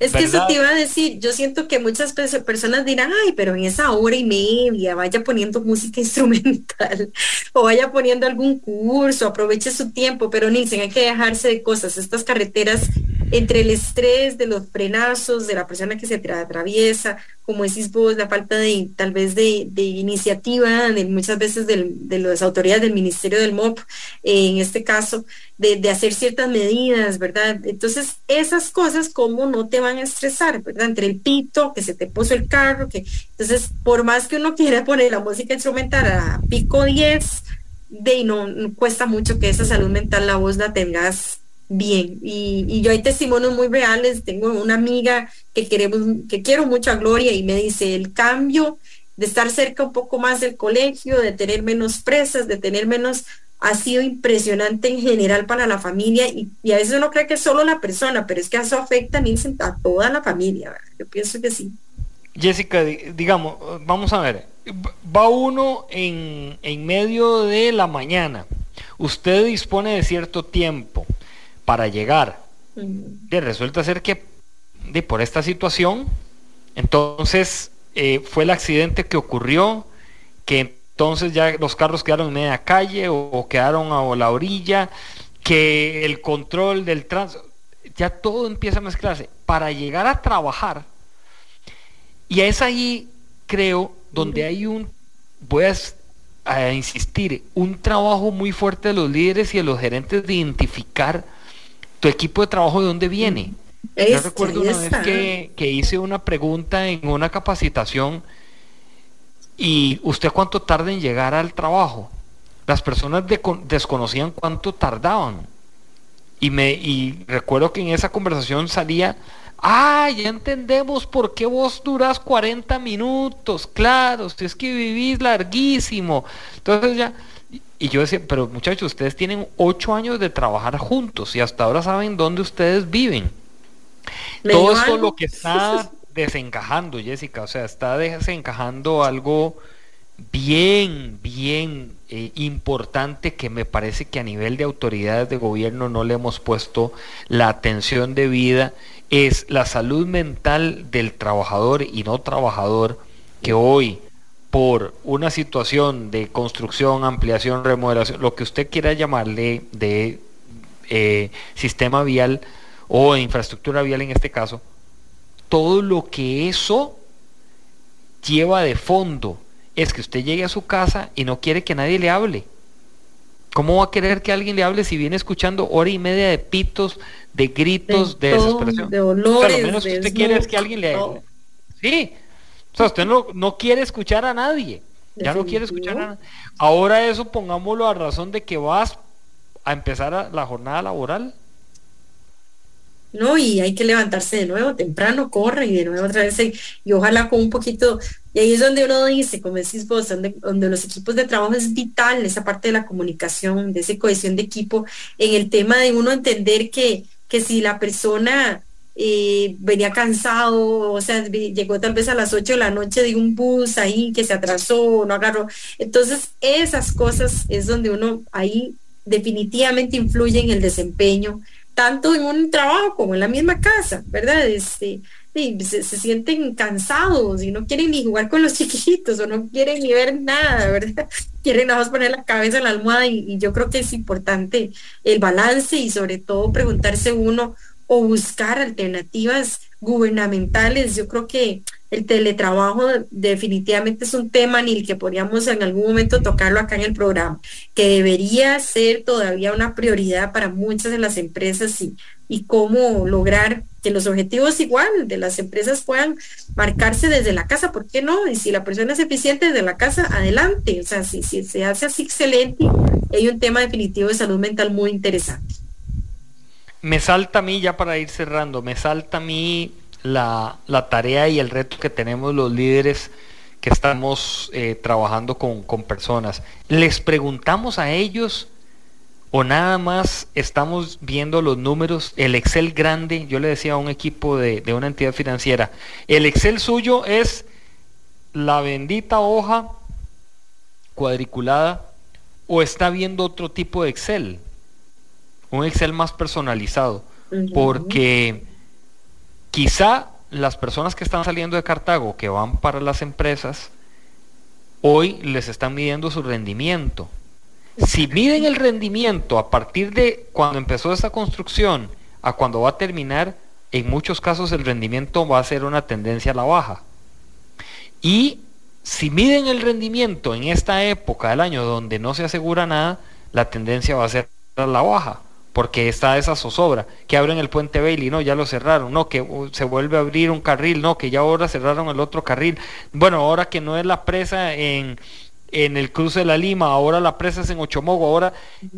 B: Es que eso te iba a decir, yo siento que muchas personas dirán, ay, pero en esa hora y media vaya poniendo música instrumental o vaya poniendo algún curso, aproveche su tiempo, pero Nilsen, hay que dejarse de cosas. Estas carreteras, entre el estrés de los frenazos, de la persona que se atraviesa, como decís vos, la falta de tal vez de, iniciativa de muchas veces de las autoridades del Ministerio del MOP, en este caso, de, hacer ciertas medidas, ¿verdad? Entonces, esas cosas como no te van a estresar, ¿verdad? Entre el pito, que se te puso el carro, que entonces, por más que uno quiera poner la música instrumental a pico 10, de no, no cuesta mucho que esa salud mental la voz la tengas bien. Y, yo hay testimonios muy reales. Tengo una amiga que queremos, que quiero mucho a Gloria y me dice el cambio de estar cerca un poco más del colegio, de tener menos presas, de tener menos, ha sido impresionante en general para la familia y, a veces uno cree que es solo la persona, pero es que eso afecta a toda la familia. Yo pienso que sí.
A: Jessica, digamos, vamos a ver, va uno en, en medio de la mañana, usted dispone de cierto tiempo, para llegar. Y resulta ser que de, por esta situación, entonces eh, fue el accidente que ocurrió, que entonces ya los carros quedaron en media calle o, quedaron a la orilla, que el control del tránsito, ya todo empieza a mezclarse para llegar a trabajar. Y es ahí, creo, donde hay un, voy a, a insistir, un trabajo muy fuerte de los líderes y de los gerentes de identificar tu equipo de trabajo de dónde viene. Yo recuerdo una vez que, hice una pregunta en una capacitación y usted cuánto tarda en llegar al trabajo. Las personas desconocían cuánto tardaban. Y, me, y recuerdo que en esa conversación salía, ah, ya entendemos por qué vos durás 40 minutos, claro, si es que vivís larguísimo. Entonces ya, y yo decía, pero muchachos, ustedes tienen ocho años de trabajar juntos y hasta ahora saben dónde ustedes viven. Todo esto lo que está desencajando, Jessica, o sea, está desencajando algo bien, bien eh, importante que me parece que a nivel de autoridades de gobierno no le hemos puesto la atención debida, es la salud mental del trabajador y no trabajador que hoy por una situación de construcción, ampliación, remodelación, lo que usted quiera llamarle de eh, sistema vial o infraestructura vial en este caso, todo lo que eso lleva de fondo es que usted llegue a su casa y no quiere que nadie le hable. ¿Cómo va a querer que alguien le hable si viene escuchando hora y media de pitos, de gritos, de, desesperación?
B: De olores,
A: lo menos que usted quiere es que alguien le hable. Sí, o sea, usted no, no quiere escuchar a nadie. Ya no quiere escuchar a nadie. Ahora eso pongámoslo a razón de que vas a empezar la jornada laboral.
B: ¿no? Y hay que levantarse de nuevo temprano, corre y de nuevo otra vez, y ojalá con un poquito, y ahí es donde uno dice, como decís vos, donde, donde los equipos de trabajo es vital, esa parte de la comunicación, de esa cohesión de equipo, en el tema de uno entender que, que si la persona eh, venía cansado, o sea, llegó tal vez a las 8 de la noche de un bus ahí que se atrasó, no agarró. Entonces, esas cosas es donde uno ahí definitivamente influye en el desempeño, tanto en un trabajo como en la misma casa, ¿verdad? Este, se, sienten cansados y no quieren ni jugar con los chiquitos o no quieren ni ver nada, ¿verdad? Quieren nada más poner la cabeza en la almohada y yo creo que es importante el balance y sobre todo preguntarse uno, o buscar alternativas gubernamentales. Yo creo que el teletrabajo definitivamente es un tema ni el que podríamos en algún momento tocarlo acá en el programa, que debería ser todavía una prioridad para muchas de las empresas y, y cómo lograr que los objetivos igual de las empresas puedan marcarse desde la casa, ¿por qué no? Y si la persona es eficiente desde la casa, adelante. O sea, si, si se hace así excelente, hay un tema definitivo de salud mental muy interesante
A: me salta a mí, ya para ir cerrando, me salta a mí la, tarea y el reto que tenemos los líderes que estamos eh, trabajando con, personas. Les preguntamos a ellos o nada más estamos viendo los números, el Excel grande, yo le decía a un equipo de, de una entidad financiera, el Excel suyo es la bendita hoja cuadriculada o está viendo otro tipo de Excel un Excel más personalizado, porque quizá las personas que están saliendo de Cartago, que van para las empresas, hoy les están midiendo su rendimiento. Si miden el rendimiento a partir de cuando empezó esta construcción a cuando va a terminar, en muchos casos el rendimiento va a ser una tendencia a la baja. Y si miden el rendimiento en esta época del año donde no se asegura nada, la tendencia va a ser a la baja porque está esa zozobra, que abren el puente Bailey, no, ya lo cerraron, no, que uh, se vuelve a abrir un carril, no, que ya ahora cerraron el otro carril. Bueno, ahora que no es la presa en, en el cruce de la Lima, ahora la presa es en Ochomogo, ahora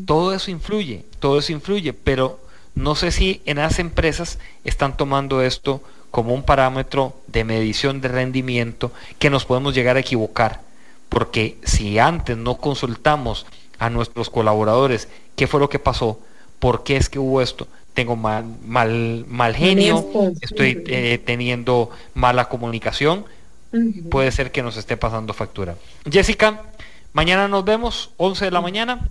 A: todo eso influye, todo eso influye, pero no sé si en las empresas están tomando esto como un parámetro de medición de rendimiento que nos podemos llegar a equivocar, porque si antes no consultamos a nuestros colaboradores qué fue lo que pasó, ¿Por qué es que hubo esto? Tengo mal, mal, mal genio, estoy eh, teniendo mala comunicación. Puede ser que nos esté pasando factura. Jessica, mañana nos vemos, 11 de la mañana.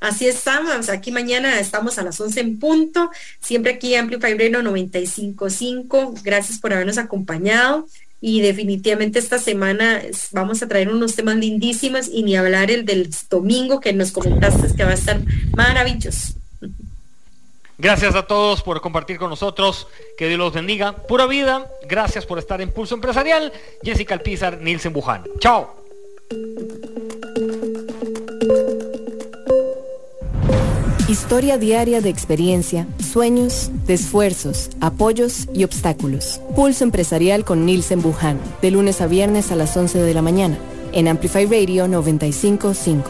B: Así estamos, aquí mañana estamos a las 11 en punto, siempre aquí Amplify Breno 95.5, gracias por habernos acompañado y definitivamente esta semana vamos a traer unos temas lindísimos y ni hablar el del domingo que nos comentaste que va a estar maravilloso.
A: Gracias a todos por compartir con nosotros. Que Dios los bendiga. Pura vida. Gracias por estar en Pulso Empresarial. Jessica Alpizar, Nielsen Buján. Chao.
C: Historia diaria de experiencia, sueños, de esfuerzos, apoyos y obstáculos. Pulso Empresarial con Nielsen Buján. De lunes a viernes a las 11 de la mañana. En Amplify Radio 955.